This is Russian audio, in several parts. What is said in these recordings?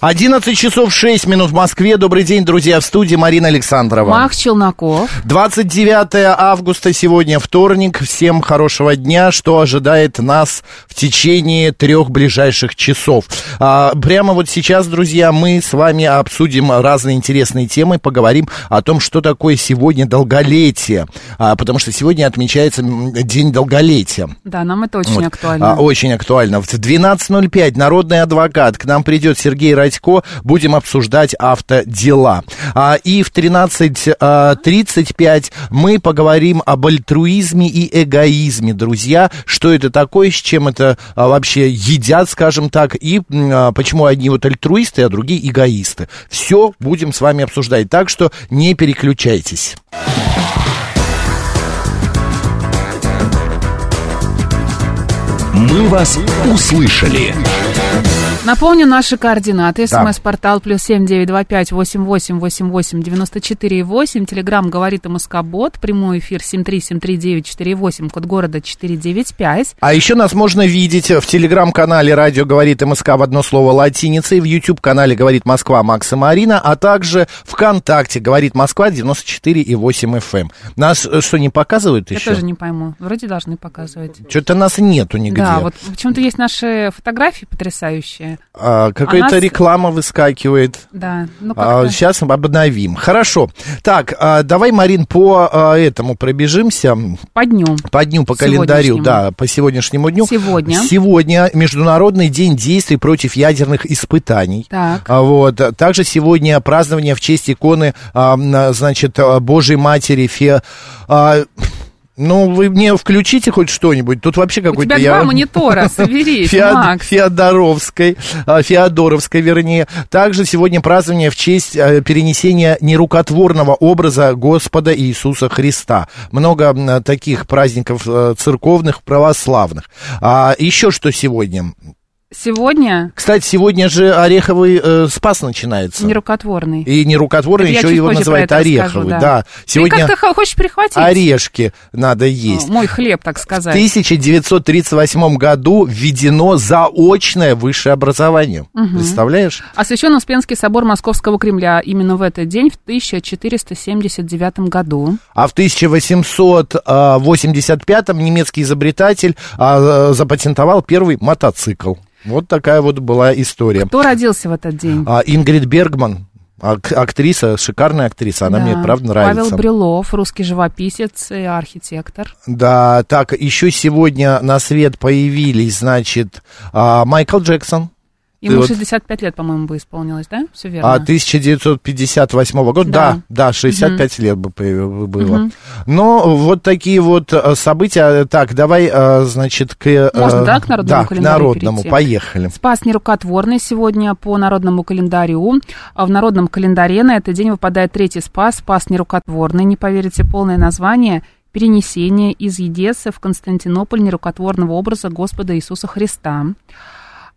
11 часов 6 минут в Москве. Добрый день, друзья, в студии Марина Александрова. Макс Челноков. 29 августа сегодня вторник. Всем хорошего дня. Что ожидает нас в течение трех ближайших часов? А, прямо вот сейчас, друзья, мы с вами обсудим разные интересные темы, поговорим о том, что такое сегодня долголетие. А, потому что сегодня отмечается День долголетия. Да, нам это очень Вот. актуально. А, очень актуально. В 12.05 народный адвокат. К нам придет Сергей Радько. Будем обсуждать автодела. А, и в 13.35 мы поговорим об альтруизме и эгоизме, друзья. Что это такое, с чем это а, вообще едят, скажем так, и а, почему одни вот альтруисты, а другие эгоисты. Все будем с вами обсуждать. Так что не переключайтесь. «Мы вас услышали». Напомню наши координаты. СМС-портал плюс семь девять два пять восемь восемь восемь восемь девяносто четыре восемь. Телеграмм говорит МСК-бот. Прямой эфир семь три семь три девять четыре восемь. Код города четыре девять пять. А еще нас можно видеть в телеграм-канале «Радио говорит МСК» в одно слово латиницей, в YouTube-канале «Говорит Москва» Макс и Марина, а также ВКонтакте «Говорит Москва» 94,8 FM. Нас э, что, не показывают Я еще? тоже не пойму. Вроде должны показывать. Что-то нас нету нигде. Да, вот почему-то есть наши фотографии потрясающие. А, какая-то нас- реклама выскакивает. Да, ну А, сейчас обновим. Хорошо. Так, а, давай, Марин, по а, этому пробежимся. По дню. По дню, по календарю, да, по сегодняшнему дню. Сегодня. Сегодня Международный день действий против ядерных испытаний. Так. А, Вот. Также сегодня празднование в честь иконы, а, значит, а, Божьей Матери Фе... а, ну, вы мне включите хоть что-нибудь. Тут вообще У какой-то... тебя два я- монитора, соберись, Феод- Макс. Феодоровской, а, Феодоровской, вернее. Также сегодня празднование в честь а, перенесения нерукотворного образа Господа Иисуса Христа. Много таких праздников э, церковных, православных. А еще что сегодня? Сегодня Кстати, сегодня же Ореховый э, Спас начинается. нерукотворный. И нерукотворный Это еще его называют Ореховый. расскажу, да. да. Сегодня Ты как-то хочешь перехватить? орешки надо есть. О, Мой хлеб, так В сказать. 1938 году введено заочное высшее образование. Представляешь? Освящен Успенский собор Московского Кремля именно в этот день, в 1479 году. А в 1885 немецкий изобретатель а, запатентовал первый мотоцикл. Вот такая вот была история. Кто родился в этот день? А, Ингрид Бергман, ак- актриса, шикарная актриса, она Да. мне правда нравится. Павел Брюлов, русский живописец и архитектор. Да, так, еще сегодня на свет появились, значит, а, Майкл Джексон. Ему вот- 65 лет, по-моему, бы исполнилось, да? Все верно. А 1958 года, да, Да. да, 65 лет бы было. Но вот такие вот э, события. Так, давай, э, значит, к... э, Можно, да, к народному да, к календарю народному, перейти? поехали. Спас нерукотворный сегодня по народному календарю. А в народном календаре на этот день выпадает третий спас, спас нерукотворный. Не поверите, полное название – перенесение из Едессы в Константинополь нерукотворного образа Господа Иисуса Христа.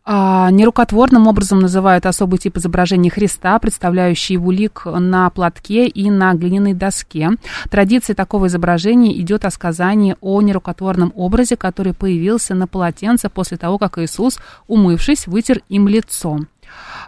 А, нерукотворным образом называют особый тип изображения Христа, представляющий его лик на платке и на глиняной доске. Традиция такого изображения идет о сказании о нерукотворном образе, который появился на полотенце после того, как Иисус, умывшись, вытер им лицо.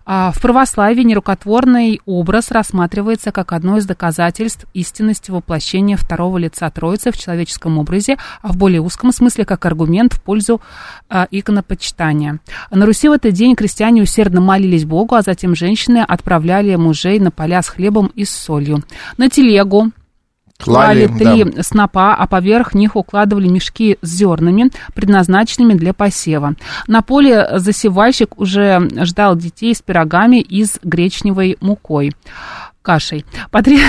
А, В православии нерукотворный образ рассматривается как одно из доказательств истинности воплощения второго лица Троицы в человеческом образе, а в более узком смысле как аргумент в пользу а, иконопочитания. На Руси в этот день крестьяне усердно молились Богу, а затем женщины отправляли мужей на поля с хлебом и с солью. На телегу клали три да. снопа, а поверх них укладывали мешки с зернами, предназначенными для посева. На поле засевальщик уже ждал детей с пирогами из гречневой мукой. кашей. По три,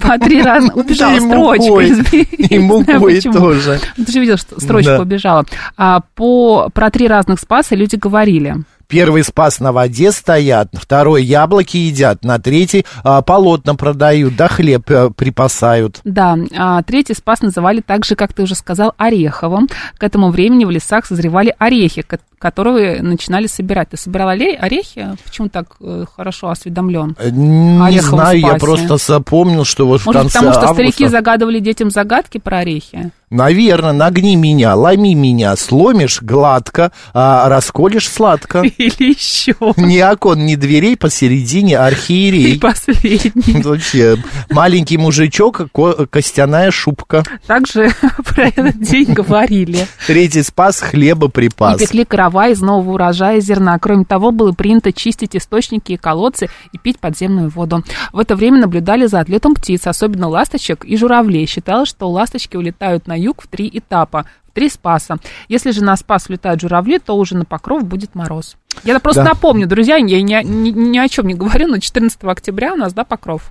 по три раза убежала И строчка. И мукой тоже. Ты же видел, что строчка убежала. А, по, про три разных спаса люди говорили. Первый спас на воде стоят, второй яблоки едят, на третий а, полотна продают, да хлеб э, припасают. Да, а, третий спас называли так же, как ты уже сказал, ореховым. К этому времени в лесах созревали орехи, которые начинали собирать. Ты собирал орехи? Почему так э, хорошо осведомлен? Э, Не Ореховом знаю, я просто запомнил, что вот в Может, конце потому что августа... старики загадывали детям загадки про орехи? Наверное, нагни меня, ломи меня, сломишь гладко, а расколешь сладко. Или еще? Ни окон, ни дверей, посередине И архиерей. последний. Вообще, маленький мужичок, ко- костяная шубка. Также про этот день говорили. Третий спас, хлеба И припас. пекли каравай из нового урожая зерна. Кроме того, было принято чистить источники и колодцы и пить подземную воду. В это время наблюдали за отлетом птиц, особенно ласточек и журавлей. Считалось, что ласточки улетают на юг в три этапа, в три спаса. Если же на спас улетают журавли, то уже на покров будет мороз. Я просто Да. напомню, друзья, я ни, ни- ни о чем не говорю, но 14 октября у нас, да, покров?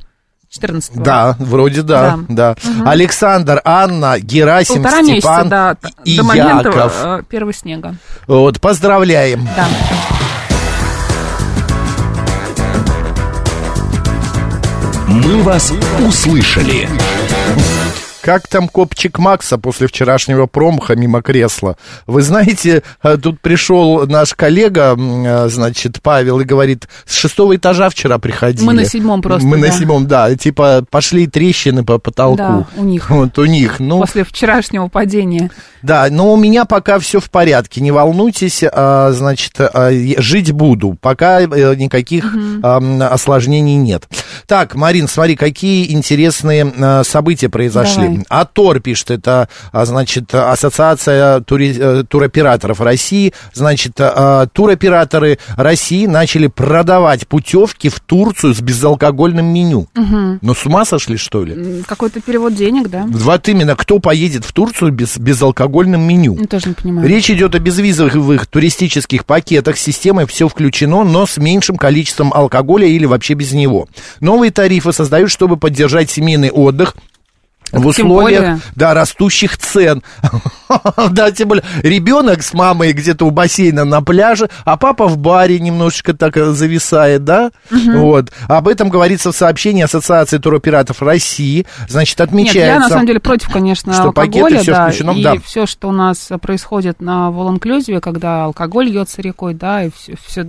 14 Да, вроде да, да. Александр, Анна, Герасим, Полтора месяца, Степан да, и до момента Яков. э, первого снега. Вот, поздравляем. Да. «Мы вас услышали». Как там копчик Макса после вчерашнего промаха мимо кресла? Вы знаете, э, тут пришел наш коллега, э, значит, Павел, и говорит, с шестого этажа вчера приходили. Мы на седьмом просто, Мы на да. седьмом, да. Типа пошли трещины по потолку. Да, у них. Вот у них. Ну, После вчерашнего падения. Да, но у меня пока все в порядке, не волнуйтесь, а, значит, а, жить буду, пока э, никаких ам, осложнений нет. Так, Марин, смотри, какие интересные события произошли. Давай. АТОР пишет, это, а, значит, Ассоциация тури- э, туроператоров России, значит, а, туроператоры России начали продавать путевки в Турцию с безалкогольным меню. Ну, с ума сошли, что ли? Какой-то перевод денег, да? Вот именно, кто поедет в Турцию без безалкогольным меню? Я тоже не понимаю. Речь идет о безвизовых туристических пакетах с системой «Все включено», но с меньшим количеством алкоголя или вообще без него. Новые тарифы создают, чтобы поддержать семейный отдых в Тем условиях, более. да, растущих цен. Да, тем более, ребенок с мамой где-то у бассейна на пляже, а папа в баре немножечко так э, зависает, да? Вот. Об этом говорится в сообщении Ассоциации туроператоров России. Значит, Нет, отмечается... я на самом деле против, конечно, что пакеты алкоголя, всё да, включено, и да. все, что у нас происходит на волонклюзиве, когда алкоголь льется рекой, да, и все, все,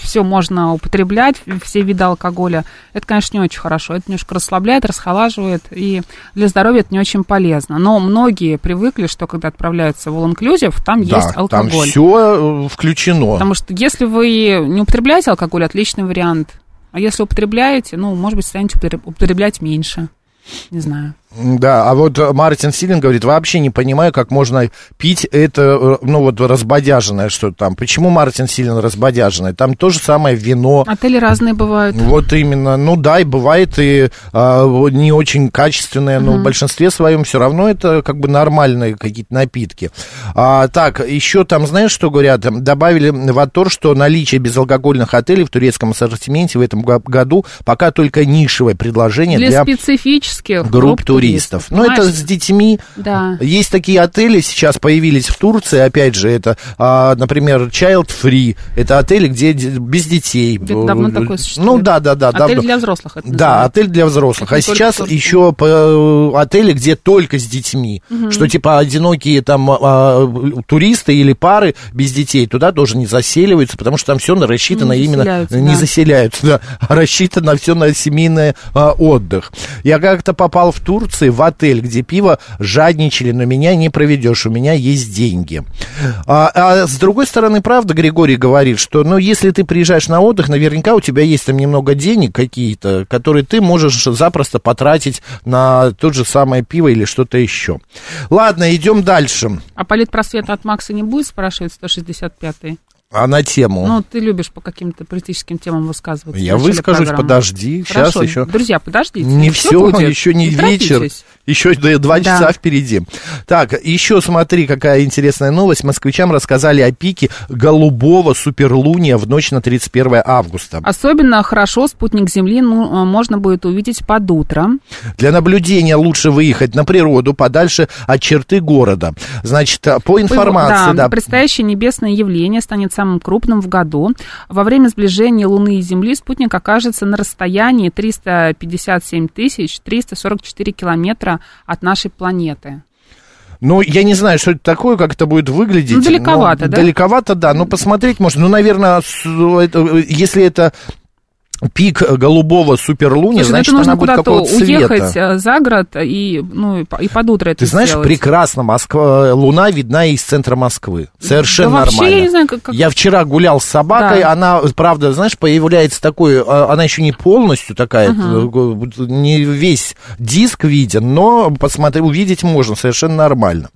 все можно употреблять, все виды алкоголя, это, конечно, не очень хорошо, это немножко расслабляет, расхолаживает, и для здоровья это не очень полезно. Но многие привыкли, что когда отправляются в волонклюзив, там Да, есть там алкоголь. все включено. Потому что если вы не употребляете алкоголь, отличный вариант. А если употребляете, ну, может быть, станете употреб- употреблять меньше. Не знаю. Да, а вот э, Мартин Силин говорит, вообще не понимаю, как можно пить это, э, ну вот разбодяженное что-то там. Почему Мартин Силин разбодяженное? Там то же самое вино. Отели разные бывают. Вот именно, ну да, и бывает и а, не очень качественные, но в большинстве своем все равно это как бы нормальные какие-то напитки. А, так, еще там, знаешь, что говорят? Добавили в АТОР, что наличие безалкогольных отелей в турецком ассортименте в этом го- году пока только нишевое предложение Для, для, специфических групп туристов. Ну, это с детьми. Да. Есть такие отели, сейчас появились в Турции, опять же, это, а, например, Child Free, это отели, где де- без детей. Где-то давно такое существует. Ну, да, да, да. Отель давно. для взрослых это Да, отель для взрослых. Это А сейчас еще по, отели, где только с детьми. Что типа одинокие там а, туристы или пары без детей туда тоже не заселиваются, потому что там все рассчитано Не именно... заселяются, не да. заселяются, да, а рассчитано все на семейный а, отдых. Я как-то попал в Турции в отель, где пиво жадничали, но меня не проведешь, у меня есть деньги. А, а с другой стороны, правда, Григорий говорит, что, ну, если ты приезжаешь на отдых, наверняка у тебя есть там немного денег какие-то, которые ты можешь запросто потратить на то же самое пиво или что-то еще. Ладно, идем дальше. А политпросвета от Макса не будет, спрашивает 165-й? А на тему? Ну, ты любишь по каким-то политическим темам высказываться. Я выскажусь, программы. подожди, сейчас Хорошо, еще... Друзья, подождите. Не все, будет. еще не, Не вечер, торопитесь. еще два Да. часа впереди. Так, еще смотри, какая интересная новость. Москвичам рассказали о пике голубого суперлуния в ночь на 31 августа. Особенно хорошо спутник Земли ну, э, можно будет увидеть под утро. Для наблюдения лучше выехать на природу, подальше от черты города. Значит, а, по информации, да, Предстоящее небесное явление станет самым крупным в году. Во время сближения Луны и Земли спутник окажется на расстоянии 357 тысяч 344 километра от нашей планеты. Ну, я не знаю, что это такое, как это будет выглядеть. Ну, далековато, но- да? Далековато, да. Но посмотреть можно. Ну, наверное, с- это- если это пик голубого суперлуния, Слушай, ну значит, нужно она будет какого-то цвета. уехать э, за город и, ну, и по- и под утро это Ты знаешь, сделать. прекрасно, Москва, Луна видна из центра Москвы. Совершенно Да вообще, нормально. я не знаю, как- как- Я вчера гулял с собакой, Да. она, правда, знаешь, появляется такой, а, она еще не полностью такая, э, не весь диск виден, но посмотри, увидеть можно, совершенно нормально.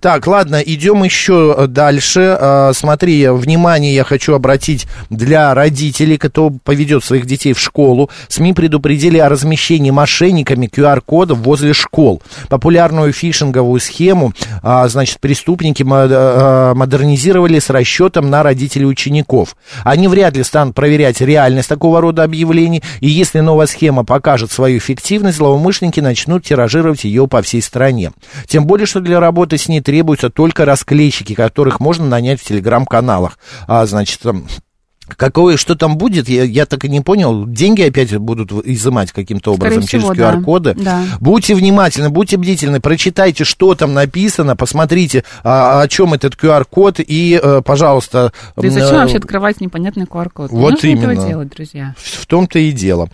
Так, ладно, идем еще дальше. А, Смотри, внимание я хочу обратить для родителей, кто поведет своих детей в школу. СМИ предупредили о размещении мошенниками QR-кодов возле школ. Популярную фишинговую схему, а, значит, преступники мо- а, модернизировали с расчетом на родителей учеников. Они вряд ли станут проверять реальность такого рода объявлений, и если новая схема покажет свою эффективность, злоумышленники начнут тиражировать ее по всей стране. Тем более, что для работы с ней требуются только расклейщики, которых можно нанять в телеграм-каналах. А, значит, Какое, что там будет, я, я так и не понял. Деньги опять будут изымать каким-то Скорее образом всего, через. QR-коды. Да. Будьте внимательны, будьте бдительны, прочитайте, что там написано, посмотрите, а, о чем этот QR-код, и, э, пожалуйста... Да и зачем э, вообще открывать непонятный QR-код? Вот нужно этого именно. делать, друзья. В том-то и дело.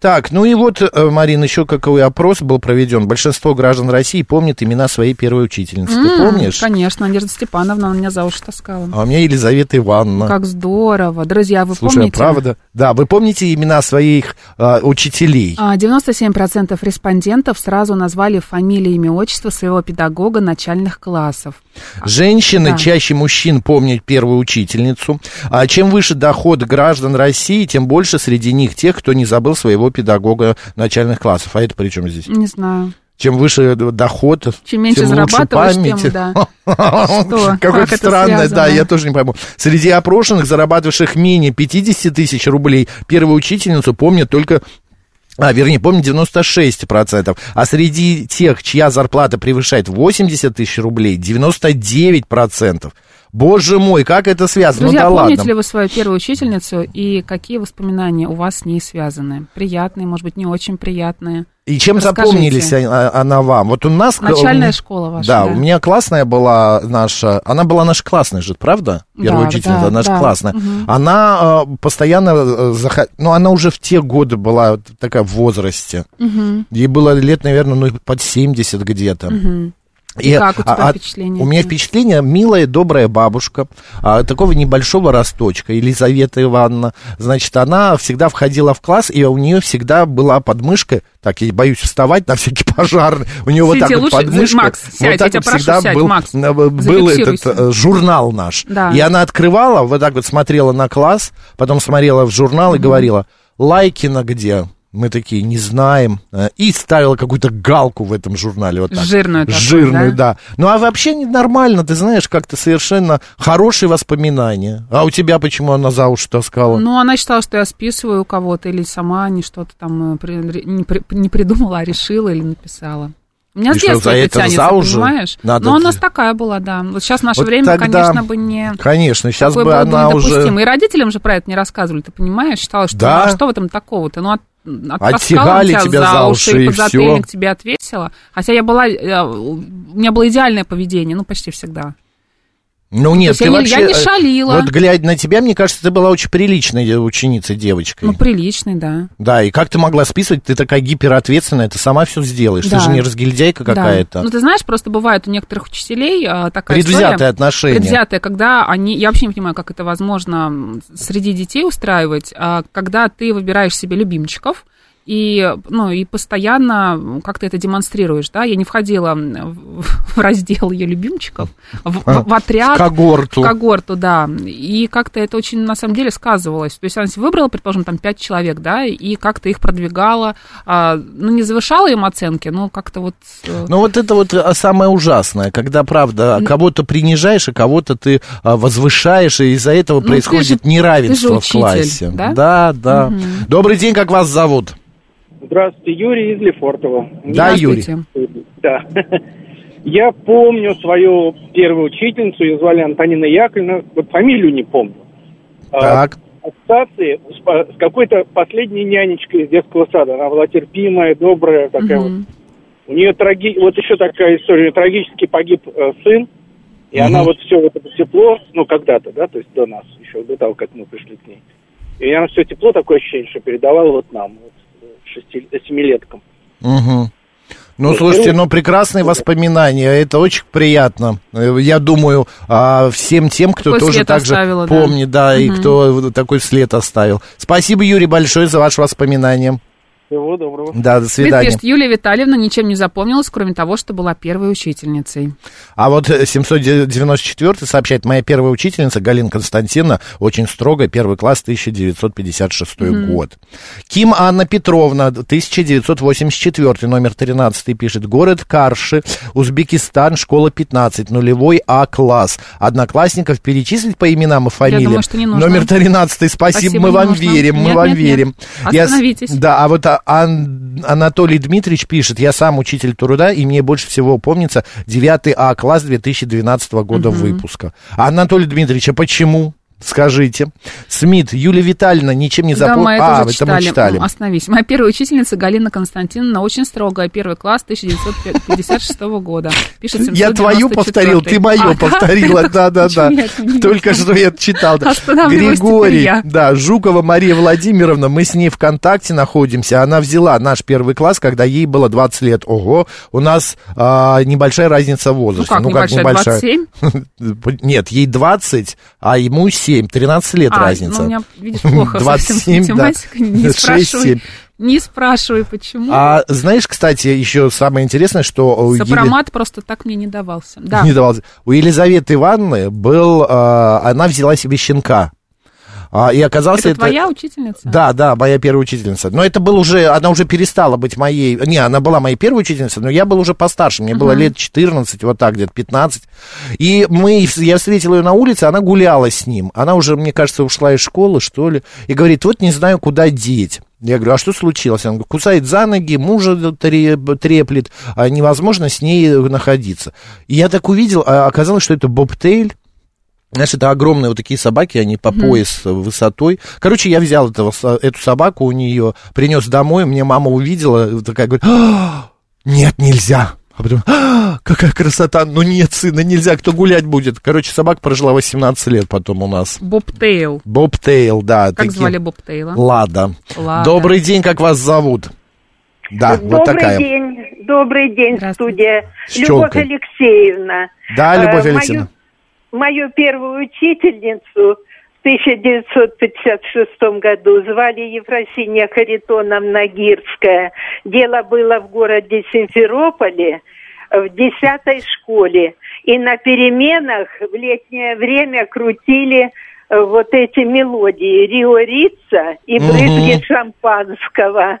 Так, ну и вот, э, Марин, еще какой опрос был проведен. Большинство граждан России помнит имена своей первой учительницы. Ты М, помнишь? Конечно, Надежда Степановна, она меня за уши таскала. А у меня Елизавета Ивановна. Как здорово. Друзья, вы Слушай, помните? а правда? Да, вы помните имена своих э, учителей? А, 97% респондентов сразу назвали фамилию, имя, отчество своего педагога начальных классов. Женщины Да. чаще мужчин помнят первую учительницу. А чем выше доход граждан России, тем больше среди них тех, кто не забыл своего педагога начальных классов. А это при чем здесь? Не знаю. Чем выше доход, Чем меньше тем лучше зарабатываешь, тем, память. да. Что? Какое-то Как странное, да, я тоже не пойму. Среди опрошенных, зарабатывавших менее 50 тысяч рублей, первую учительницу помнят только а, вернее, помню, 96%. А среди тех, чья зарплата превышает 80 тысяч рублей, 99%. Боже мой, как это связано? Друзья, ну да помните ладно. ли вы свою первую учительницу и какие воспоминания у вас с ней связаны? Приятные, может быть, не очень приятные? И чем Расскажите. запомнились а- она вам? Вот у нас... Начальная у- школа ваша, Да, да. у меня классная была наша... Она была наша классная же, правда? Первая Да, учительница, да, наша да. классная. Мгм. Она э, постоянно... э, захо- Ну, она уже в те годы была такая в возрасте. Мгм. Ей было лет, наверное, ну, под 70 где-то. Мгм. И как у тебя впечатление? У меня впечатление, милая, добрая бабушка, а, такого небольшого росточка, Елизавета Ивановна. Значит, она всегда входила в класс, и у нее всегда была подмышка, так, я боюсь вставать на всякий пожарный, у нее вот так вот лучше, подмышка. Макс, сядь, вот я так тебя вот прошу, всегда сядь, был, Макс, э, был этот э, журнал наш. Да. И она открывала, вот так вот смотрела на класс, потом смотрела в журнал и говорила, Лайкина где? Мы такие, не знаем. Э, И ставила какую-то галку в этом журнале. Вот так. Жирную такую, Жирную, да? да. Ну, а вообще нормально, ты знаешь, как-то совершенно хорошие воспоминания. А у тебя почему она за уши таскала? Ну, она считала, что я списываю у кого-то или сама не что-то там э, не придумала, а решила или написала. У меня с детства это тянется, за уши понимаешь? надо Но у нас такая была, да. Вот сейчас в наше Вот время, тогда- конечно, бы не... Конечно, сейчас Такое бы она уже... И родителям же про это не рассказывали, ты понимаешь? Считала, что Да. ну, а что в этом такого-то? Ну, от, Оттягали тебя, тебя за уши, и всё. тебе отвесила. Хотя я была... э, У меня было идеальное поведение, ну, почти всегда. Ну нет, ты я вообще... я не э, шалила. Вот глядя на тебя, мне кажется, ты была очень приличной ученицей, девочкой. Ну, приличный, да. Да, и как ты могла списывать? Ты такая гиперответственная, ты сама все сделаешь. Ты Да. же не разгильдяйка Да. какая-то. Ну, ты знаешь, просто бывает у некоторых учителей а, такая Предвзятое история. отношение. Предвзятое, когда они... Я вообще не понимаю, как это возможно среди детей устраивать, а, когда ты выбираешь себе любимчиков, и, ну, и постоянно как-то это демонстрируешь, да, я не входила в раздел ее любимчиков, в, А, в отряд. в когорту. В когорту, да, и как-то это очень, на самом деле, сказывалось, то есть она выбрала, предположим, там пять человек, да, и как-то их продвигала, а, ну, не завышала им оценки, но как-то вот... э, Ну вот это вот а, самое ужасное, когда, правда, кого-то принижаешь, а кого-то ты а, возвышаешь, и из-за этого Ну, происходит же- неравенство в классе. да? Да, да. Добрый день, как вас зовут? Здравствуйте, Юрий из Лефортово. Да, Юрий. Да. Я помню свою первую учительницу, ее звали Антонина Яковлевна, вот фамилию не помню. А, Так. Ассоциации с, какой-то последней нянечкой из детского сада. Она была терпимая, добрая, такая вот. Мгм. У нее траги... вот еще такая история, трагически погиб э, сын, и она вот все вот это тепло, ну когда-то, да, то есть до нас, еще до того, как мы пришли к ней. И она все тепло, такое ощущение, что передавала вот нам, вот, э, шести, э, семилеткам. Мгм. Ну, слушайте, ну, ну, прекрасные воспоминания, это очень приятно. Э, Я думаю, а, всем тем, кто Такой тоже так же оставила, да. помнит, да, и кто такой след оставил. Спасибо, Юрий, большое за ваши воспоминания. Всего доброго. Да, до свидания. пишет, Юлия Витальевна ничем не запомнилась, кроме того, что была первой учительницей. А вот э, 794 сообщает, моя первая учительница Галина Константиновна, очень строгая, первый класс, 1956 год. Ким Анна Петровна, 1984, номер 13 пишет, город Карши, Узбекистан, школа 15, нулевой А-класс. Одноклассников перечислить по именам и фамилиям? думаю, что не нужно. Номер 13, спасибо, Спасибо, мы вам нужно. верим, мы Нет, вам нет, нет. верим. Я Остановитесь. да, а вот а, Ан- Анатолий Дмитриевич пишет, я сам учитель труда, и мне больше всего помнится 9 А класс 2012 года выпуска. А Анатолий Дмитриевич, а почему? Скажите. Смит, Юлия Витальевна ничем не Да, мы запомнила. это А, уже это мы читали. читали. М, Остановись. Моя первая учительница Галина Константиновна, очень строгая, первый класс 1956 года. Пишет Я твою 794. повторил, ты мою А, повторила, да, да, да. Только что я читал. Григорий, да, Жукова Мария Владимировна, мы с ней ВКонтакте находимся. Она взяла наш первый класс, когда ей было 20 лет. Ого, у нас а, небольшая разница в Ну возрасте. как, небольшая, 27? Нет, ей 20, а ему 7, 13 лет А, разница. ну, у меня, видишь, плохо 27, совсем с да. Не 6, спрашивай, 7. не спрашивай, почему. А знаешь, кстати, еще самое интересное, что у Еле- Сопромат просто так мне не давался. Да. не давался. У Елизаветы Ивановны был, а, она взяла себе щенка. А, и оказался Это твоя учительница? Да, да, моя первая учительница. Но это был уже, она уже перестала быть моей, не, она была моей первой учительницей, но я был уже постарше, мне было лет 14, вот так, где-то 15. И мы, я встретил ее на улице, она гуляла с ним. Она уже, мне кажется, ушла из школы, что ли, и говорит, вот не знаю, куда деть. Я говорю, а что случилось? Она говорит, кусает за ноги, мужа тре- треплет, а невозможно с ней находиться. И я так увидел, а оказалось, что это бобтейль, знаешь, это огромные вот такие собаки, они по пояс высотой. Короче, я взял этого, эту собаку у нее, принес домой, мне мама увидела, такая говорит, «А, нет, нельзя. А потом, «А, какая красота, ну нет, сына, нельзя, кто гулять будет. Короче, собака прожила 18 лет потом у нас. Боб Тейл. Боб Тейл, да. Как такие- звали Боб Тейла? Лада. Лада. Добрый день, как вас зовут? Да, вот Добрый такая. день, добрый день, студия. Любовь. Алексеевна. Да, Любовь Э, Алексеевна. Мою, мою первую учительницу в 1956 году звали Ефросинья Харитоновна Гирская. Дело было в городе Симферополе в 10 школе. И на переменах в летнее время крутили э, вот эти мелодии Рио Рица и брызги шампанского.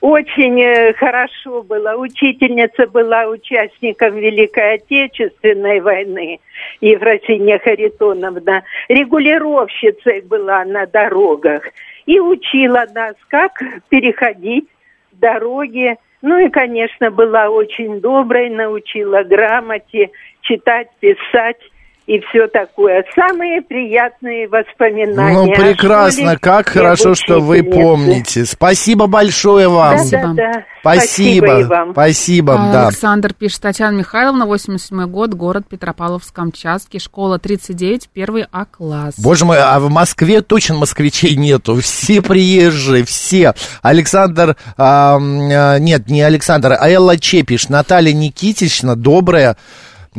Очень э, хорошо было. Учительница была участником Великой Отечественной войны, Ефросинья Харитоновна. Регулировщицей была на дорогах. И учила нас, как переходить дороги. Ну и, конечно, была очень доброй, научила грамоте, читать, писать и все такое. Самые приятные воспоминания. Ну, прекрасно, школе как хорошо, что вы помните. Спасибо большое вам. Спасибо. Да, да, да. Спасибо. и вам. Спасибо, А, да. Александр пишет, Татьяна Михайловна, 87 год, город Петропавловск-Камчатский, школа 39, первый А-класс. Боже мой, а в Москве точно москвичей нету. Все приезжие, все. Александр, а, нет, не Александр, а Элла Чепиш, Наталья Никитична, добрая,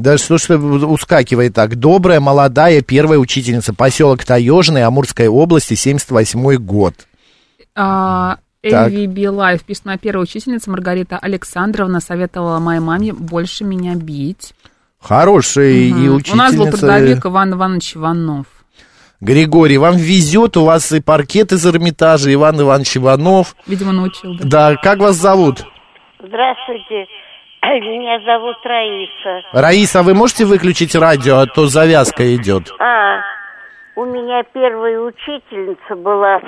да что ж ускакивает так, добрая, молодая, первая учительница, поселок Таежный, Амурской области, 78 год. А, Life пишет, моя первая учительница Маргарита Александровна советовала моей маме больше меня бить. Хорошая и Мгм. учительница. У нас был трудовик Иван Иванович Иванов. Григорий, вам везет, у вас и паркет из Эрмитажа, Иван Иванович Иванов. Видимо, научил, да? Да, как вас зовут? Здравствуйте, меня зовут Раиса. Раиса, вы можете выключить радио, а то завязка идет. А, у меня первая учительница была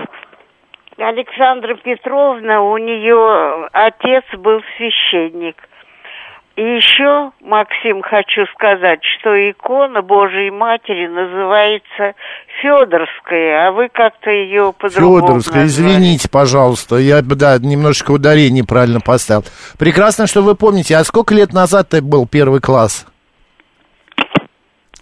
Александра Петровна, у нее отец был священник. И еще, Максим, хочу сказать, что икона Божией Матери называется Федорская, а вы как-то ее по-другому Федоровская, назвали. извините, пожалуйста, я, да, немножечко ударение неправильно поставил. Прекрасно, что вы помните. А сколько лет назад ты был первый класс?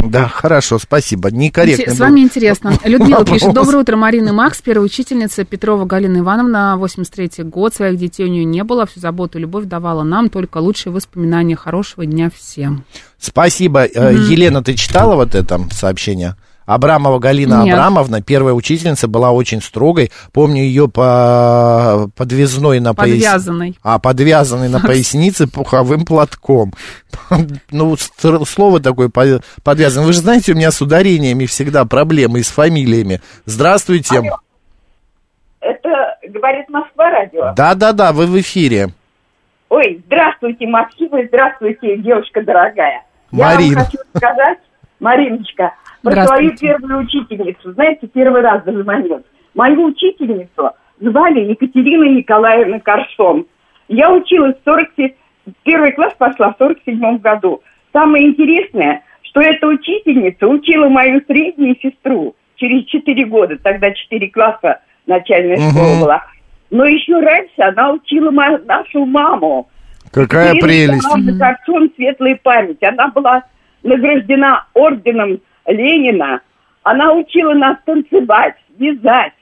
Да, хорошо, спасибо. Некорректно. С вами интересно. Людмила Вопрос. пишет. Доброе утро, Марина Макс. Первая учительница Петрова Галина Ивановна, 83-й год. Своих детей у нее не было. Всю заботу и любовь давала нам. Только лучшие воспоминания. Хорошего дня всем. Спасибо. Э, Елена, ты читала вот это сообщение? Абрамова Галина Нет. Абрамовна, первая учительница, была очень строгой. Помню ее по подвязной на пояс- Подвязанной. А, подвязанной на пояснице пуховым платком. Ну, слово такое по- подвязанный. Вы же знаете, у меня с ударениями всегда проблемы и с фамилиями. Здравствуйте. Это говорит Москва радио. Да-да-да, вы в эфире. Ой, здравствуйте, Максим, и здравствуйте, девушка дорогая. Марина. Я вам хочу сказать, Мариночка, про свою первую учительницу. Знаете, первый раз даже момент. Мою учительницу звали Екатерина Николаевна Коршон. Я училась в 40... Первый класс пошла в 47 году. Самое интересное, что эта учительница учила мою среднюю сестру через 4 года. Тогда 4 класса начальная Мгм. школа была. Но еще раньше она учила ма- нашу маму. Какая Екатерина прелесть. Коршун, светлая память. Она была награждена орденом Ленина. Она учила нас танцевать, вязать,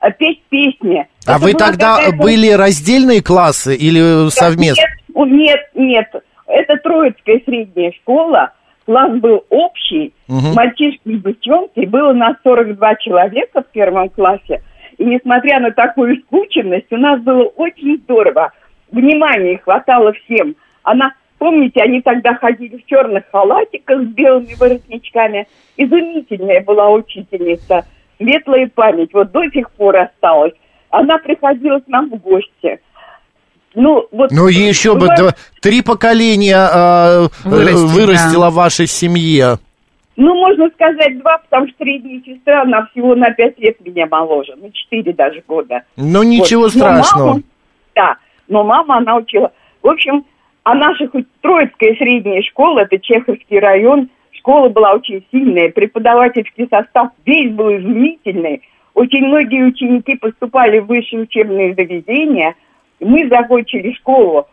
э, петь песни. А Это вы тогда были раздельные классы или совместно? Нет, нет, нет. Это Троицкая средняя школа. Класс был общий. Мгм. Мальчишки и девчонки. Было нас 42 человека в первом классе. И несмотря на такую скученность, у нас было очень здорово. Внимания хватало всем. Она, помните, они тогда ходили в черных халатиках с белыми воротничками. Изумительная была учительница. Светлая память. Вот до сих пор осталась. Она приходила к нам в гости. Ну, вот, Ну, еще бы два- три поколения а, э, Вырастет, вырастила в вашей семье. Ну, можно сказать два, потому что средняя сестра, она всего на пять лет меня моложе, ну, четыре даже года. Ну, ничего Вот. Но страшного. маму- да, но мама, она учила. В общем, а наша хоть Троицкая средняя школа, это Чеховский район, школа была очень сильная, преподавательский состав весь был изумительный. Очень многие ученики поступали в высшие учебные заведения. Мы закончили школу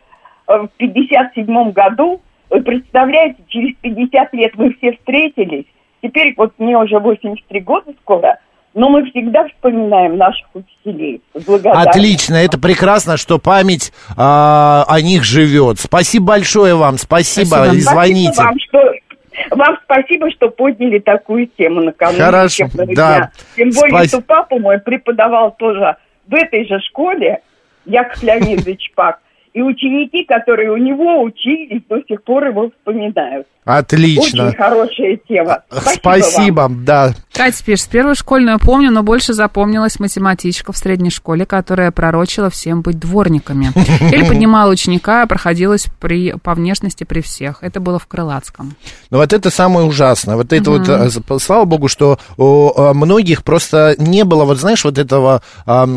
э, в 57 году. Вы представляете, через 50 лет мы все встретились. Теперь вот мне уже 83 года скоро, но мы всегда вспоминаем наших учителей. Отлично, это прекрасно, что память а, о них живет. Спасибо большое вам, спасибо, Спасибо. и звоните. Спасибо вам, что вам спасибо, что подняли такую тему накануне Хорошо, да. дня. Тем более, Спас- что папа мой преподавал тоже в этой же школе, Яков Леонидович Пак. И ученики, которые у него учились, до сих пор его вспоминают. Отлично. Очень хорошая тема. Спасибо, вам. да. Катя пишет, первую школьную помню, но больше запомнилась математичка в средней школе, которая пророчила всем быть дворниками. Или поднимала ученика, а проходилась при, по внешности при всех. Это было в Крылатском. Ну вот это самое ужасное. Вот это вот, э, слава богу, что у э, многих просто не было, вот знаешь, вот этого а,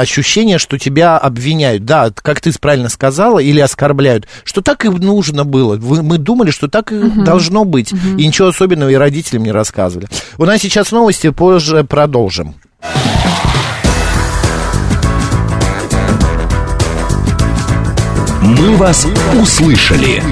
ощущения, что тебя обвиняют. Да, как ты правильно сказала, или оскорбляют, что так и нужно было. Мы думали, что так и должно быть. И ничего особенного и родителям не рассказывали. У нас сейчас новости, позже продолжим. «Мы вас услышали».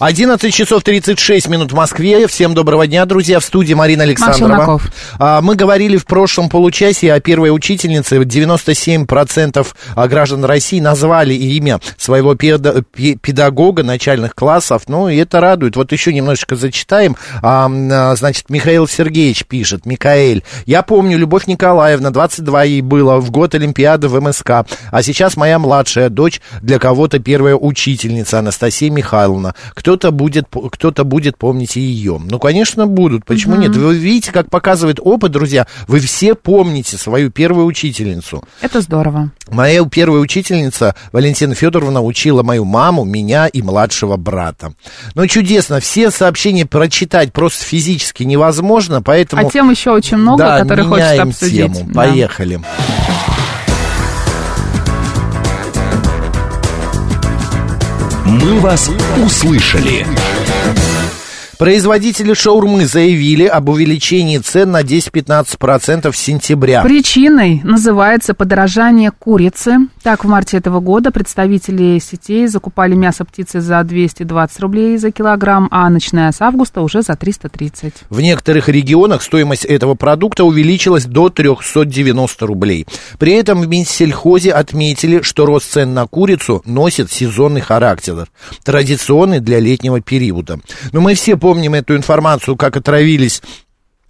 11 часов 36 минут в Москве. Всем доброго дня, друзья. В студии Марина Александрова. А, мы говорили в прошлом получасе о первой учительнице. 97% граждан России назвали имя своего педагога начальных классов. Ну, и это радует. Вот еще немножечко зачитаем. А, а, значит, Михаил Сергеевич пишет. Микаэль. Я помню, Любовь Николаевна, 22 ей было, в год Олимпиады в МСК. А сейчас моя младшая дочь, для кого-то первая учительница Анастасия Михайловна кто-то будет, кто-то будет помнить и ее. Ну, конечно, будут. Почему угу. нет? Вы видите, как показывает опыт, друзья, вы все помните свою первую учительницу. Это здорово. Моя первая учительница Валентина Федоровна учила мою маму, меня и младшего брата. Ну, чудесно. Все сообщения прочитать просто физически невозможно, поэтому... А тем еще очень много, да, которые хочется обсудить. Тему. Да. Поехали. Мы вас услышали. Производители шаурмы заявили об увеличении цен на 10-15% с сентября. Причиной называется подорожание курицы. Так, в марте этого года представители сетей закупали мясо птицы за 220 рублей за килограмм, а начиная с августа уже за 330. В некоторых регионах стоимость этого продукта увеличилась до 390 рублей. При этом в Минсельхозе отметили, что рост цен на курицу носит сезонный характер, традиционный для летнего периода. Но мы все помним эту информацию, как отравились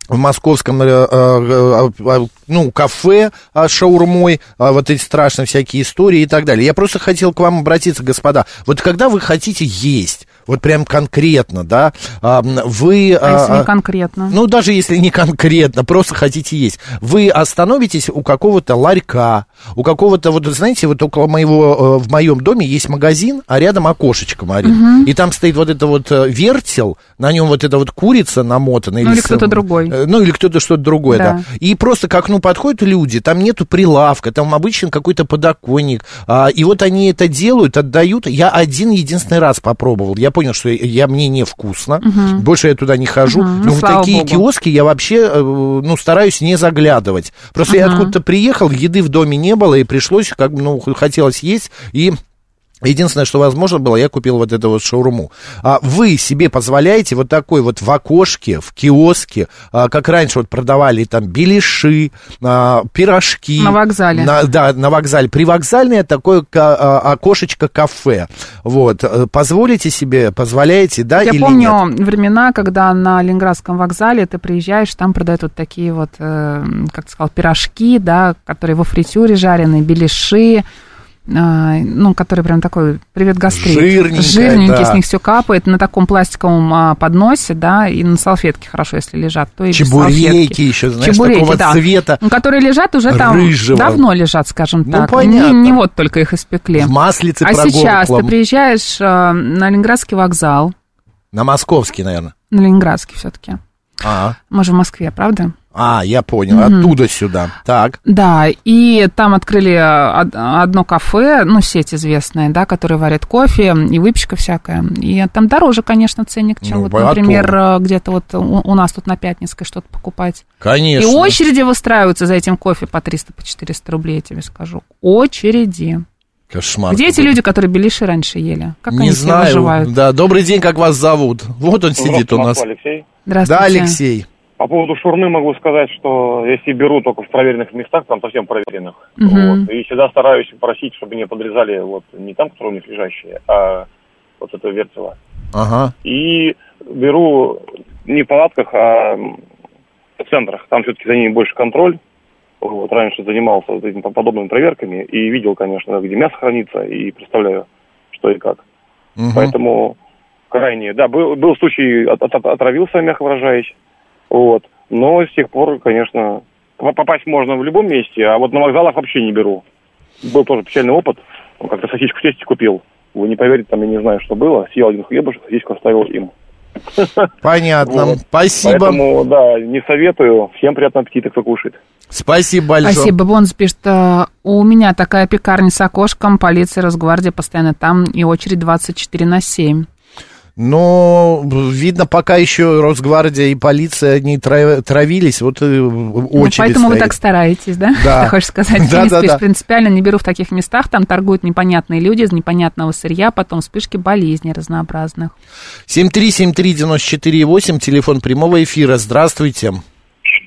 в московском э, э, э, ну, кафе с шаурмой, вот эти страшные всякие истории и так далее. Я просто хотел к вам обратиться, господа. Вот когда вы хотите есть, вот прям конкретно, да, вы... А если не конкретно? Ну, даже если не конкретно, просто хотите есть. Вы остановитесь у какого-то ларька, у какого-то, вот, знаете, вот около моего, в моем доме есть магазин, а рядом окошечко, Марин. Угу. И там стоит вот это вот вертел, на нем вот эта вот курица намотана. Ну, или, или кто-то другой. Ну, или кто-то что-то другое, да. да. И просто к окну подходят люди, там нету прилавка, там обычно какой-то подоконник. А, и вот они это делают, отдают. Я один единственный раз попробовал. Я понял, что я, мне невкусно. Угу. Больше я туда не хожу. Угу. Но ну, в такие Богу. киоски я вообще, э, ну, стараюсь не заглядывать. Просто угу. я откуда-то приехал, еды в доме не было, и пришлось, как ну, хотелось есть, и Единственное, что возможно было, я купил вот эту вот шаурму. А вы себе позволяете вот такой вот в окошке, в киоске, а, как раньше вот продавали там беляши, а, пирожки. На вокзале. На, да, на вокзале. Привокзальное такое а, окошечко кафе. Вот. Э, позволите себе, позволяете, да, Я или помню нет? времена, когда на Ленинградском вокзале ты приезжаешь, там продают вот такие вот, э, как ты сказал, пирожки, да, которые во фритюре жареные, беляши, ну, который прям такой, привет, гастрит. Жирненький, Жирненький, да. с них все капает на таком пластиковом а, подносе, да, и на салфетке хорошо, если лежат, то и Чебуреки еще, знаешь, Чебуреки, такого да. цвета ну, Которые лежат уже там, рыжего. давно лежат, скажем ну, так. Понятно. Не, не вот только их испекли. В маслице А сейчас ты приезжаешь а, на Ленинградский вокзал. На московский, наверное. На Ленинградский все-таки. А. Мы же в Москве, правда? А, я понял, угу. оттуда сюда. Так. Да, и там открыли одно кафе, ну, сеть известная, да, которая варит кофе и выпечка всякая. И там дороже, конечно, ценник, чем ну, вот, например, где-то вот у, нас тут на Пятницкой что-то покупать. Конечно. И очереди выстраиваются за этим кофе по 300, по 400 рублей, я тебе скажу. Очереди. Кошмар. Где эти люди, которые белиши раньше ели? Как Не они знаю. выживают? Да, добрый день, как вас зовут? Вот он сидит у нас. Алексей. Здравствуйте. Да, Алексей. По поводу шурмы могу сказать, что если беру только в проверенных местах, там совсем проверенных, угу. вот, и всегда стараюсь просить, чтобы не подрезали вот не там, которые у них лежащие, а вот это вертело. Ага. И беру не в палатках, а в центрах. Там все-таки за ними больше контроль. Вот, раньше занимался вот этими подобными проверками и видел, конечно, где мясо хранится, и представляю, что и как. Угу. Поэтому крайне, да, был, был случай, от, от, отравился, мягко выражаясь, вот. Но с тех пор, конечно, попасть можно в любом месте, а вот на вокзалах вообще не беру. Был тоже печальный опыт. Как-то сосиску тесте купил. Вы не поверите, там я не знаю, что было. Съел один хлебушек, сосиску оставил им. Понятно. Вот. Спасибо. Поэтому, да, не советую. Всем приятного аппетита, кто кушает. Спасибо большое. Спасибо. Вон пишет, «Э, у меня такая пекарня с окошком, полиция, Росгвардия постоянно там, и очередь 24 на 7. Но видно, пока еще Росгвардия и полиция не тра- травились, вот э, Ну, поэтому вы стоит. так стараетесь, да? Да. Ты хочешь сказать? Да, да, да. принципиально не беру в таких местах, там торгуют непонятные люди из непонятного сырья, потом вспышки болезней разнообразных. 7373948, телефон прямого эфира. Здравствуйте.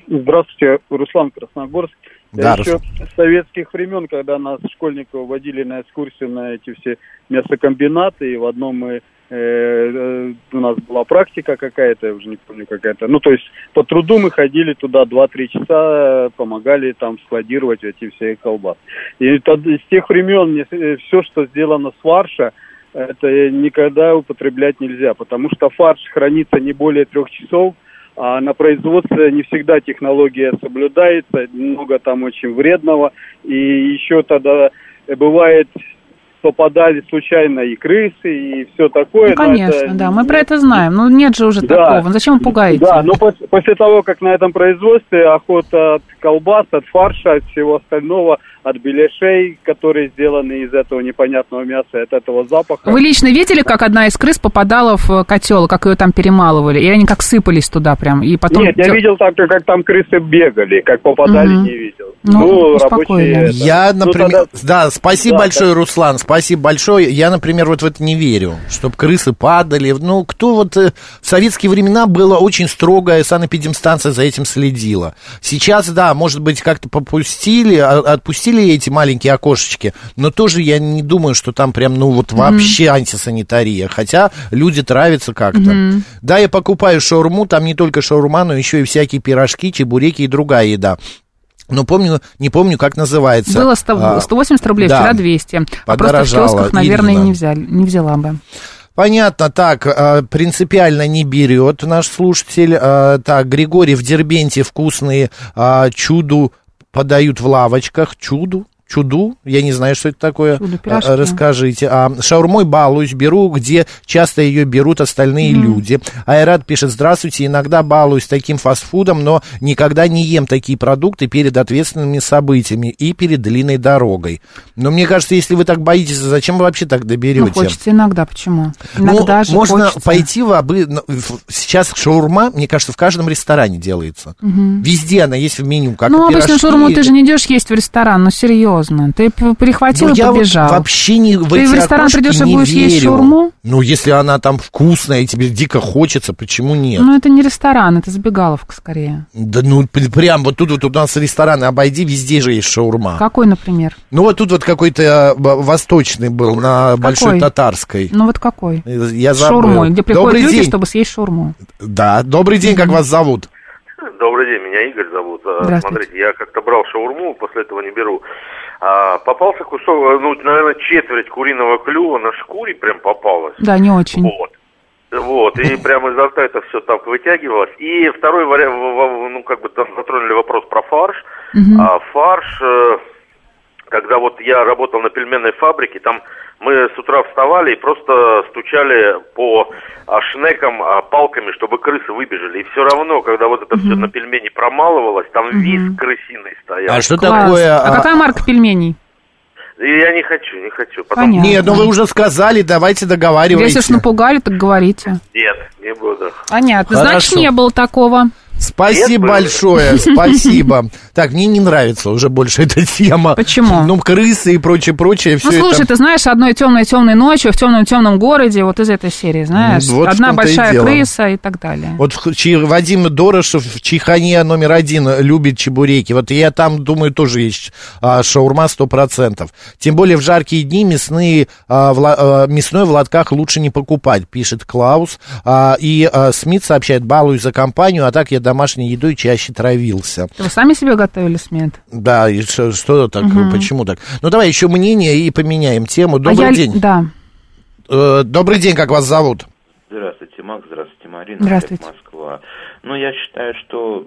Здравствуйте, Руслан Красногорск. Да, еще с советских времен, когда нас, школьников, водили на экскурсию на эти все мясокомбинаты, и в одном мы, у нас была практика какая-то, я уже не помню какая-то, ну, то есть по труду мы ходили туда 2-3 часа, э, помогали там складировать эти все колбасы. И с тех времен все, что сделано с фарша, это никогда употреблять нельзя, потому что фарш хранится не более трех часов, а на производстве не всегда технология соблюдается, много там очень вредного. И еще тогда э, бывает, попадали случайно и крысы, и все такое. Ну, но конечно, это- да, мы про это знаем. Ну, нет же уже Да. такого. Ну, Зачем вы пугаете? Да, но пос- после того, как на этом производстве охота от колбас, от фарша, от всего остального, от беляшей, которые сделаны из этого непонятного мяса, от этого запаха. Вы лично видели, как одна из крыс попадала в котел, как ее там перемалывали? И они как сыпались туда прям, и потом... Нет, я видел только, как там крысы бегали, как попадали, Мгм. не видел. Ну, рабочие... спокойно. это- Я, ну, например, тогда- да, спасибо Да, большое, Руслан, спасибо большое. Я, например, вот в это не верю, чтобы крысы падали. Ну, кто вот э, в советские времена была очень строгая санэпидемстанция за этим следила. Сейчас, да, может быть, как-то попустили, а- отпустили эти маленькие окошечки, но тоже я не думаю, что там прям, ну, вот вообще антисанитария. Хотя люди травятся как-то. Мгм. Да, я покупаю шаурму, там не только шаурма, но еще и всякие пирожки, чебуреки и другая еда. Но помню, не помню, как называется. Было 100 А, 180 рублей, да. вчера 200. А просто в киосках, наверное, Ирина. не, взяли, не взяла бы. Понятно, так, э, принципиально не берет наш слушатель. Э, Так, Григорий в Дербенте вкусные чуду подают в лавочках. Чуду? Чуду? Я не знаю, что это такое. Чудо, пирожки. Э, Расскажите. А, шаурмой балуюсь, беру, где часто ее берут остальные люди. Айрат пишет, здравствуйте, иногда балуюсь таким фастфудом, но никогда не ем такие продукты перед ответственными событиями и перед длинной дорогой. Но мне кажется, если вы так боитесь, зачем вы вообще так доберете? Ну, хочется иногда, почему? Иногда Ну, же можно хочется. пойти в обы... ну, Сейчас шаурма, мне кажется, в каждом ресторане делается. Мгм. Везде она есть в меню, как ну, обычно шаурму ты же не идешь есть в ресторан, ну, серьезно. Ты п- перехватил Ну, и я вот побежал. вообще не в Ты эти в ресторан придешь и будешь есть верю. шаурму? Ну, если она там вкусная и тебе дико хочется, почему нет? Ну, это не ресторан, это забегаловка скорее. Да ну, прям вот тут вот у нас рестораны, обойди, везде же есть шаурма. Какой, например? Ну, вот тут вот какой-то б- восточный был на Большой Татарской. Ну, вот какой? Я забыл. шаурмой, где приходят Добрый люди, день. чтобы съесть шаурму. Да, добрый день, как вас зовут? Добрый день, меня Игорь зовут. А. Смотрите, я как-то брал шаурму, после этого не беру. А, попался кусок, ну, наверное, четверть куриного клюва на шкуре прям попалась. Да, не очень. Вот. Вот, и прямо изо рта это все так вытягивалось. И второй вариант, ну, как бы там затронули вопрос про фарш. Мгм. А фарш, э, когда вот я работал на пельменной фабрике, там мы с утра вставали и просто стучали по а, шнекам а, палками, чтобы крысы выбежали. И все равно, когда вот это все на пельмени промалывалось, там виск крысиный стоял. А что Класс. такое? А какая марка пельменей? Я не хочу, не хочу. Понятно. Нет, ну вы уже сказали, давайте договаривайтесь. Если уж напугали, так говорите. Нет, не буду. Понятно. Значит, Хорошо. не было такого. Спасибо Нет, большое, спасибо. Так, мне не нравится уже больше эта тема. Почему? Ну, крысы и прочее, прочее, Ну, слушай, это... ты знаешь, одной темной темной ночью в темном темном городе, вот из этой серии, знаешь, Ну, вот одна и большая дело. крыса и так далее. Вот Вадим Дорошев в Чайхане номер один любит чебуреки. Вот я там, думаю, тоже есть а, шаурма 100%. Тем более в жаркие дни мясные, а, в а, мясной в лотках лучше не покупать, пишет Клаус. А, и а, Смит сообщает, балуюсь за компанию, а так я домашней едой чаще травился. Вы сами себе готовили смет? Да, и что, что так, Мгм. почему так? Ну, давай еще мнение и поменяем тему. Добрый а я... день. Да. Э, добрый день, как вас зовут? Здравствуйте, Макс, здравствуйте, Марина. Здравствуйте. Москва. Ну, я считаю, что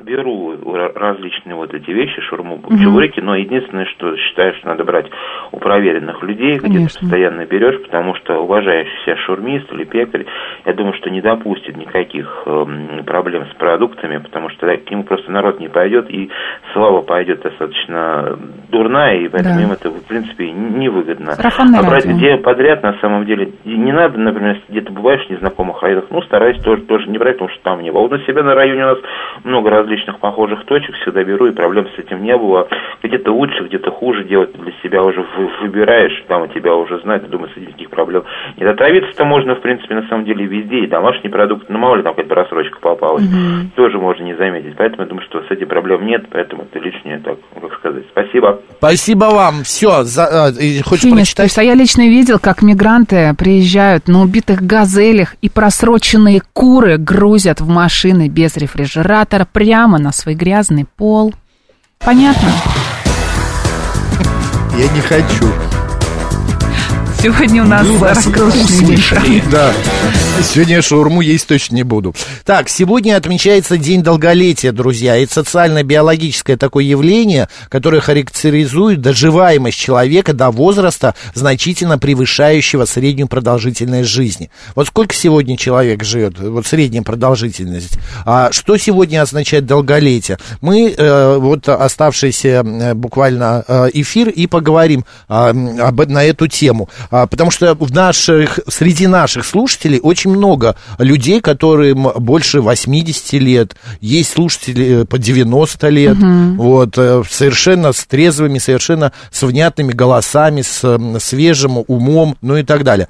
беру ра- различные вот эти вещи, шурму, Мгм. чебуреки, но единственное, что считаю, что надо брать у проверенных людей, где ты Конечно. постоянно берешь, потому что уважающий себя шурмист или пекарь, я думаю, что не допустит никаких эм, проблем с продуктами, потому что да, к нему просто народ не пойдет, и слава пойдет достаточно дурная, и поэтому Да. им это, в принципе, невыгодно. Сарафанное а брать радио. где подряд, на самом деле, не надо, например, если где-то бываешь в незнакомых районах, ну, стараюсь тоже, тоже не брать, потому что там не было. Вот на себя на районе у нас много различных похожих точек, всегда беру, и проблем с этим не было. Где-то лучше, где-то хуже делать, для себя уже вы- выбираешь, там у тебя уже знают, и думаю, с этим никаких проблем нет. Отравиться-то можно, в принципе, на самом деле везде, и домашние продукты, ну, мало ли там какая-то просрочка попалась, Мгм. тоже можно не заметить. Поэтому я думаю, что с этим проблем нет, поэтому это лишнее, так, как сказать. Спасибо. Спасибо вам. Все, хочешь Финиш, прочитать? то есть, а я лично видел, как мигранты приезжают на убитых газелях и просроченные куры грузят в машины без рефрижератора прямо на свой грязный пол. Понятно? Я не хочу. Сегодня у нас раскруточный услышали. Да. Сегодня я шаурму есть точно не буду. Так, сегодня отмечается День долголетия, друзья. Это социально-биологическое такое явление, которое характеризует доживаемость человека до возраста, значительно превышающего среднюю продолжительность жизни. Вот сколько сегодня человек живет? Вот средняя продолжительность. А что сегодня означает долголетие? Мы э, вот оставшийся э, буквально э, эфир и поговорим м, об, на эту тему. А, потому что в наших, среди наших слушателей очень много людей, которым больше 80 лет. Есть слушатели э, по 90 лет. Мгм. Вот, э, совершенно с трезвыми, совершенно с внятными голосами, с свежим умом, ну и так далее.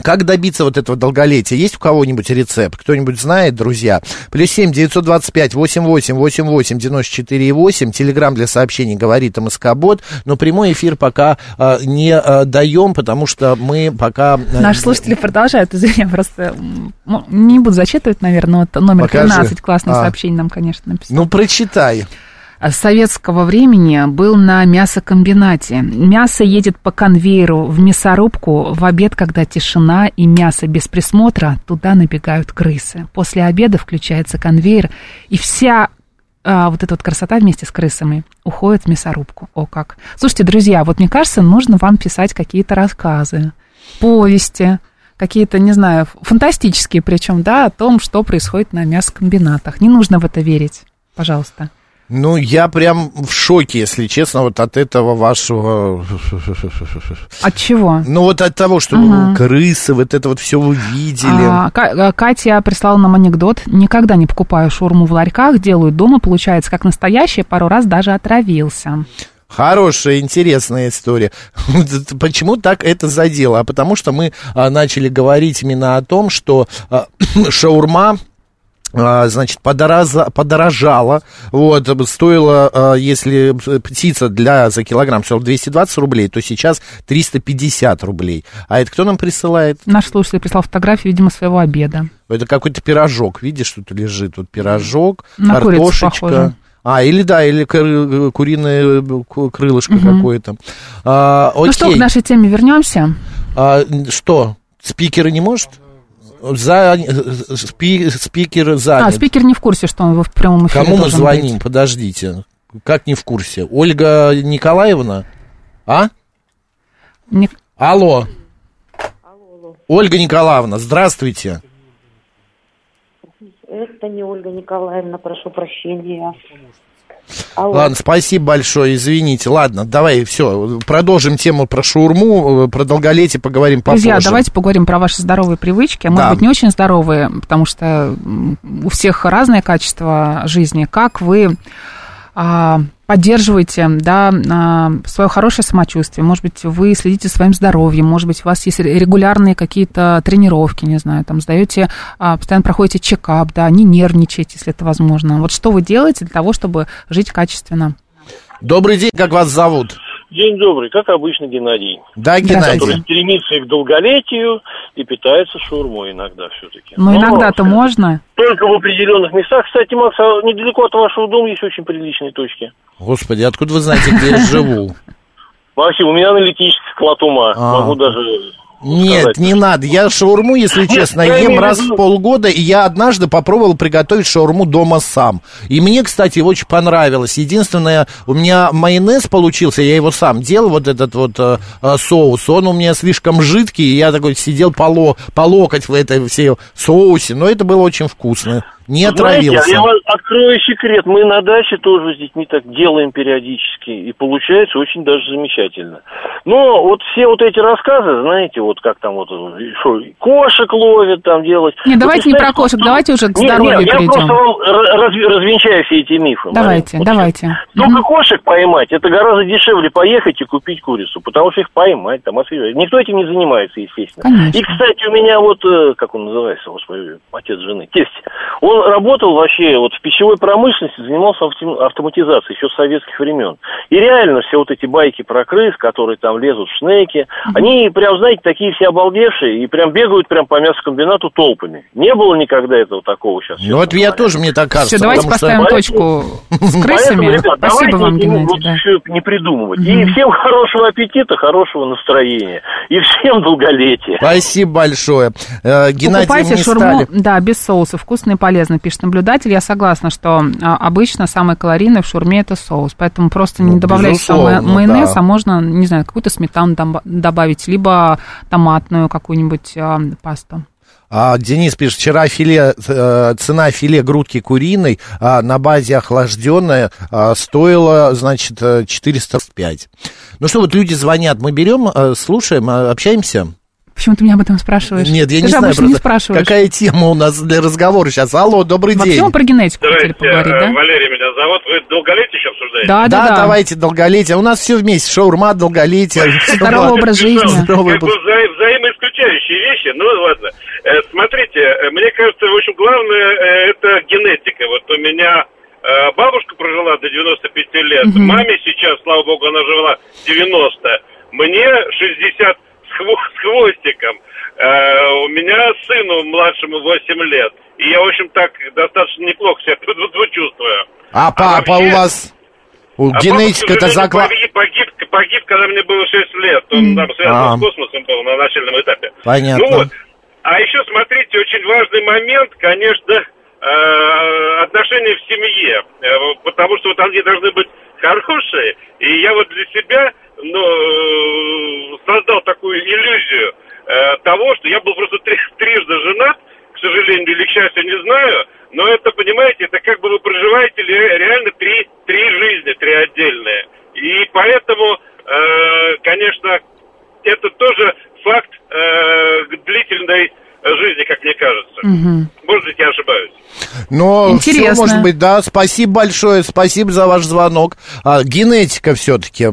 Как добиться вот этого долголетия? Есть у кого-нибудь рецепт? Кто-нибудь знает, друзья? Плюс семь девятьсот двадцать пять восемь восемь восемь восемь девяносто четыре восемь. Телеграмм для сообщений говорит МСК Бот. Но прямой эфир пока а, не а, даем, потому что мы пока... а, Наши слушатели продолжают, извини, просто ну, не буду зачитывать, наверное, вот номер Покажи. 13, классное А. сообщение нам, конечно, написал. Ну, прочитай. Советского времени был на мясокомбинате. Мясо едет по конвейеру в мясорубку. В обед, когда тишина и мясо без присмотра, туда набегают крысы. После обеда включается конвейер, и вся а, вот эта вот красота вместе с крысами уходит в мясорубку. О как. Слушайте, друзья, вот мне кажется, нужно вам писать какие-то рассказы, повести, какие-то, не знаю, фантастические причем, да, о том, что происходит на мясокомбинатах. Не нужно в это верить. Пожалуйста. Ну, я прям в шоке, если честно, вот от этого вашего... От чего? Ну, вот от того, что Ага. крысы, вот это вот все вы видели. А, а, Катя прислала нам анекдот. Никогда не покупаю шаурму в ларьках, делаю дома, получается как настоящая, пару раз даже отравился. Хорошая, интересная история. Почему так это задело? А потому что мы а, начали говорить именно о том, что а, шаурма значит, подороза, подорожала, вот, стоила, а, если птица для, за килограмм стоила 220 рублей, то сейчас 350 рублей. А это кто нам присылает? Наш слушатель прислал фотографию, видимо, своего обеда. Это какой-то пирожок, видишь, тут лежит, тут пирожок, На картошечка. А, или да, или куриное ку- крылышко Мгм. какое-то. А, Ну что, к нашей теме вернемся. А, что, спикеры не может? За, спи- спикер занят. А, спикер не в курсе, что он в прямом эфире Кому мы звоним? быть. Подождите. Как не в курсе? Ольга Николаевна? А? Не- Алло. Ольга Николаевна, здравствуйте. Это не Ольга Николаевна, прошу прощения. Алло. Ладно, спасибо большое, извините. Ладно, давай, все, продолжим тему про шаурму, э, про долголетие поговорим попозже. Друзья, давайте поговорим про ваши здоровые привычки, а может Да. быть не очень здоровые, потому что у всех разное качество жизни. Как вы поддерживаете да, свое хорошее самочувствие? Может быть, вы следите за своим здоровьем, может быть, у вас есть регулярные какие-то тренировки, не знаю, там сдаете, а, постоянно проходите чекап, да, не нервничаете, если это возможно. Вот что вы делаете для того, чтобы жить качественно? Добрый день, как вас зовут? День добрый, как обычно, Геннадий. Да, Геннадий. Который стремится к долголетию и питается шаурмой иногда все-таки. Ну, иногда-то можно. Только в определенных местах. Кстати, Макс, а недалеко от вашего дома есть очень приличные точки. Господи, откуда вы знаете, где я живу? Максим, у меня аналитический склад ума. А. Могу даже Нет, сказать. не надо. Я шаурму, если Нет, честно, я ем раз в полгода, и я однажды попробовал приготовить шаурму дома сам. И мне, кстати, очень понравилось. Единственное, у меня майонез получился, я его сам делал, вот этот вот э, э, соус, он у меня слишком жидкий, и я такой сидел по, ло- по локоть в этой всей соусе, но это было очень вкусно. Не Знаете, отравился. я вам открою секрет. Мы на даче тоже с детьми так делаем периодически. И получается очень даже замечательно. Но вот все вот эти рассказы, знаете, вот как там вот, что, кошек ловят там делать. Не, Вот давайте не про кошек, ну, давайте уже к здоровью не, я перейдем. просто вам ра- разв- развенчаю все эти мифы. Давайте, Марина. давайте. Только кошек поймать, это гораздо дешевле поехать и купить курицу, потому что их поймать, там освежать. Никто этим не занимается, естественно. Конечно. И, кстати, у меня вот, э, как он называется, господи, отец жены, тесть, он работал вообще вот в пищевой промышленности, занимался авто- автоматизацией еще с советских времен. И реально все вот эти байки про крыс, которые там лезут в шнеки, они прям, знаете, такие все обалдевшие и прям бегают прям по мясокомбинату толпами. Не было никогда этого такого сейчас. Ну, вот я тоже, мне так кажется. Все, давайте потому что- поставим точку с крысами. Поэтому, ребят, Спасибо вам, Геннадий. вот да. не придумывать. И всем хорошего аппетита, хорошего настроения. И всем долголетия. Спасибо большое. Э, Геннадий, Покупайте стали. да, без соуса, вкусно и полезно, пишет наблюдатель. Я согласна, что а, обычно самое калорийное в шаурме это соус, поэтому просто не Ну, добавляйте сам майонез, да. а можно, не знаю, какую-то сметану добавить, либо томатную какую-нибудь а, пасту. А, Денис пишет, вчера филе, э, цена филе грудки куриной а, на базе охлажденная а, стоила, значит, э, 405. Ну что, вот люди звонят, мы берем, э, слушаем, э, общаемся? Почему ты меня об этом спрашиваешь? Нет, я ты не же знаю обычно не просто, спрашиваешь. какая тема у нас для разговора сейчас. Алло, добрый Вообще день. мы про генетику хотели поговорить, да? э, Валерий меня зовут. Вы долголетие еще обсуждаете? Да, да, да. давайте долголетие. У нас все вместе. Шаурма, долголетие. Здоровый образ жизни. Здоровый образ- вза- взаимоисключающие вещи, ну ладно. Э, Смотрите, э, мне кажется, в общем, главное это генетика. Вот у меня бабушка прожила до 95 лет, маме сейчас, слава богу, она жила 90, мне 60 с, хво- с хвостиком. Э, у меня сыну младшему 8 лет. И я, в общем, так достаточно неплохо себя чувствую. А папа у вас? У А генетика это заклад... Погиб, погиб, погиб, когда мне было 6 лет. Он там связан А. с космосом был на начальном этапе. Понятно. Ну вот. А еще, смотрите, очень важный момент, конечно, э, отношения в семье. Э, Потому что вот они должны быть хорошие. И я вот для себя ну, э, создал такую иллюзию э, того, что я был просто три- трижды женат, к сожалению или к счастью, не знаю, но это, понимаете, это как бы вы проживаете ре- реально три, три жизни, три отдельные. И поэтому, э, конечно, это тоже факт э, длительной жизни, как Мгм. Может быть, я ошибаюсь. Но все Интересно. может быть, да. Спасибо большое, спасибо за ваш звонок. А, генетика все-таки,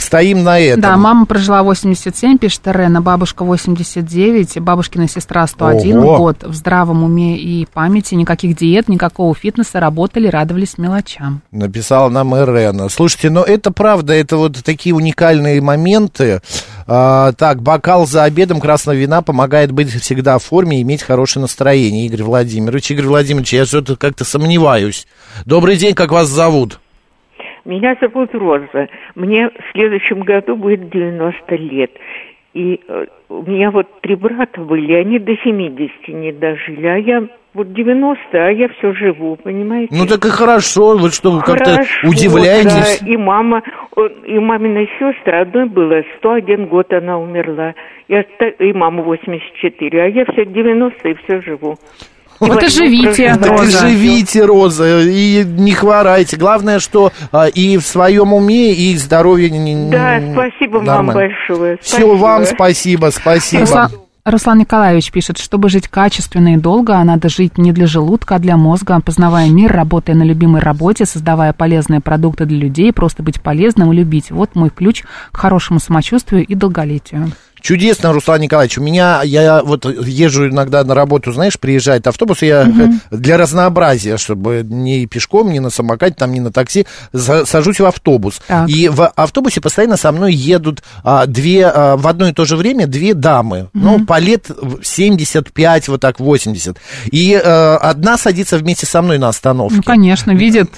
стоим на этом. Да, мама прожила 87, пишет Рена, бабушка 89, бабушкина сестра 101 Ого. год. В здравом уме и памяти, никаких диет, никакого фитнеса, работали, радовались мелочам. Написала нам Ирена. Слушайте, но это правда, это вот такие уникальные моменты. А, так, бокал за обедом красного вина помогает быть всегда в форме и иметь хорошее настроение. Игорь Владимирович. Игорь Владимирович, я что-то как-то сомневаюсь. Добрый день, как вас зовут? Меня зовут Роза. Мне в следующем году будет 90 лет. И э, у меня вот три брата были, они до 70 не дожили. А я вот 90, а я все живу, понимаете? Ну так и хорошо, вот что вы как-то удивляетесь. да. И мама, о, и мамина сестра, одной было 101 год, она умерла. И, и мама 84, а я все 90 и все живу. Вот и живите, прожила. Так и Роза. живите, Роза, и не хворайте. Главное, что а, и в своем уме, и здоровье не- Да, спасибо вам нормально. большое. Все, вам спасибо, спасибо. Руслан, Николаевич пишет, чтобы жить качественно и долго, надо жить не для желудка, а для мозга, познавая мир, работая на любимой работе, создавая полезные продукты для людей, просто быть полезным и любить. Вот мой ключ к хорошему самочувствию и долголетию. Чудесно, Руслан Николаевич. У меня, я вот езжу иногда на работу, знаешь, приезжает автобус, я э, для разнообразия, чтобы не пешком, не на самокате, там, не на такси, сажусь в автобус. Так. И в автобусе постоянно со мной едут а, две, а, в одно и то же время две дамы. Ну, по лет в 75, вот так, 80. И э, одна садится вместе со мной на остановке. Ну, конечно, видит.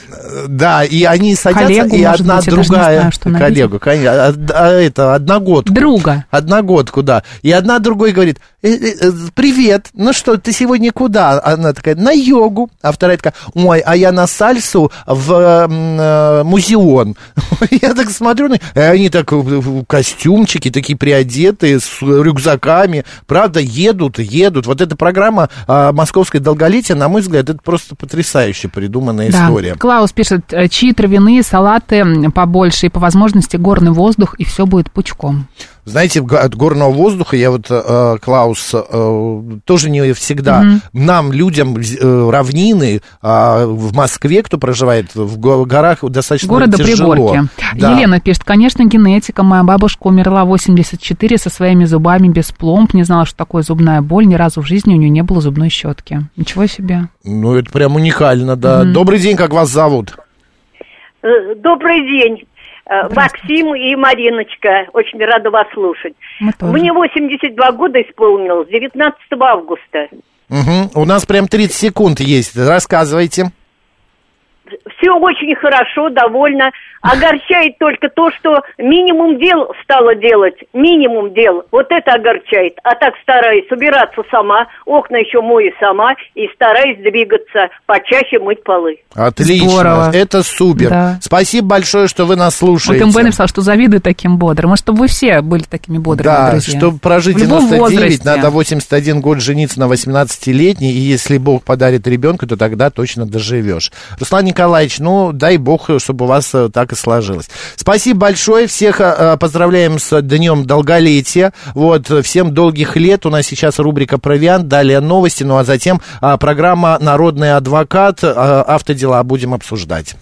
Да, и они садятся, Коллегу, и одна быть, другая знаю, коллегу, конечно, а, а это одногодку. Друга. Одногодку. Вот куда. И одна другой говорит, «Э, э, э, привет, ну что, ты сегодня куда? Она такая, на йогу. А вторая такая, ой, а я на сальсу в э, музеон. Я так смотрю, и они так в костюмчики, такие приодетые, с рюкзаками. Правда, едут, едут. Вот эта программа а, «Московское долголетие», на мой взгляд, это просто потрясающе придуманная Да. история. Клаус пишет, э, чьи травяные салаты побольше и по возможности горный воздух, и все будет пучком. Знаете, от горного воздуха я вот, э, Клаус, э, тоже не всегда. Мгм. Нам, людям, э, равнины а в Москве, кто проживает в го- горах, достаточно Города тяжело. Пригорки. Да. Елена пишет, конечно, генетика. Моя бабушка умерла в 84 со своими зубами без пломб. Не знала, что такое зубная боль. Ни разу в жизни у нее не было зубной щетки. Ничего себе. Ну, это прям уникально, да. Мгм. Добрый день, как вас зовут? Э, Добрый день, Максим и Мариночка. Очень рада вас слушать. Мне 82 года исполнилось, 19 августа. Мгм. У нас прям 30 секунд есть. Рассказывайте. Все очень хорошо, довольно. Огорчает только то, что минимум дел стало делать. Минимум дел. Вот это огорчает. А так стараюсь убираться сама, окна еще мою сама и стараюсь двигаться, почаще мыть полы. Отлично. Здорово. Это супер. Да. Спасибо большое, что вы нас Вот слушаете. МБ написал, что завидует таким бодрым. Может, чтобы вы все были такими бодрыми, Да, друзья. чтобы прожить В любом 99, возрасте. надо 81 год жениться на 18-летней, и если Бог подарит ребенка, то тогда точно доживешь. Руслан Николаевич, ну, дай Бог, чтобы у вас э, так и сложилось. Спасибо большое, всех э, поздравляем с Днем Долголетия. Вот, э, всем долгих лет. У нас сейчас рубрика «Провиант», далее новости, ну а затем а, программа «Народный адвокат», а, автодела будем обсуждать.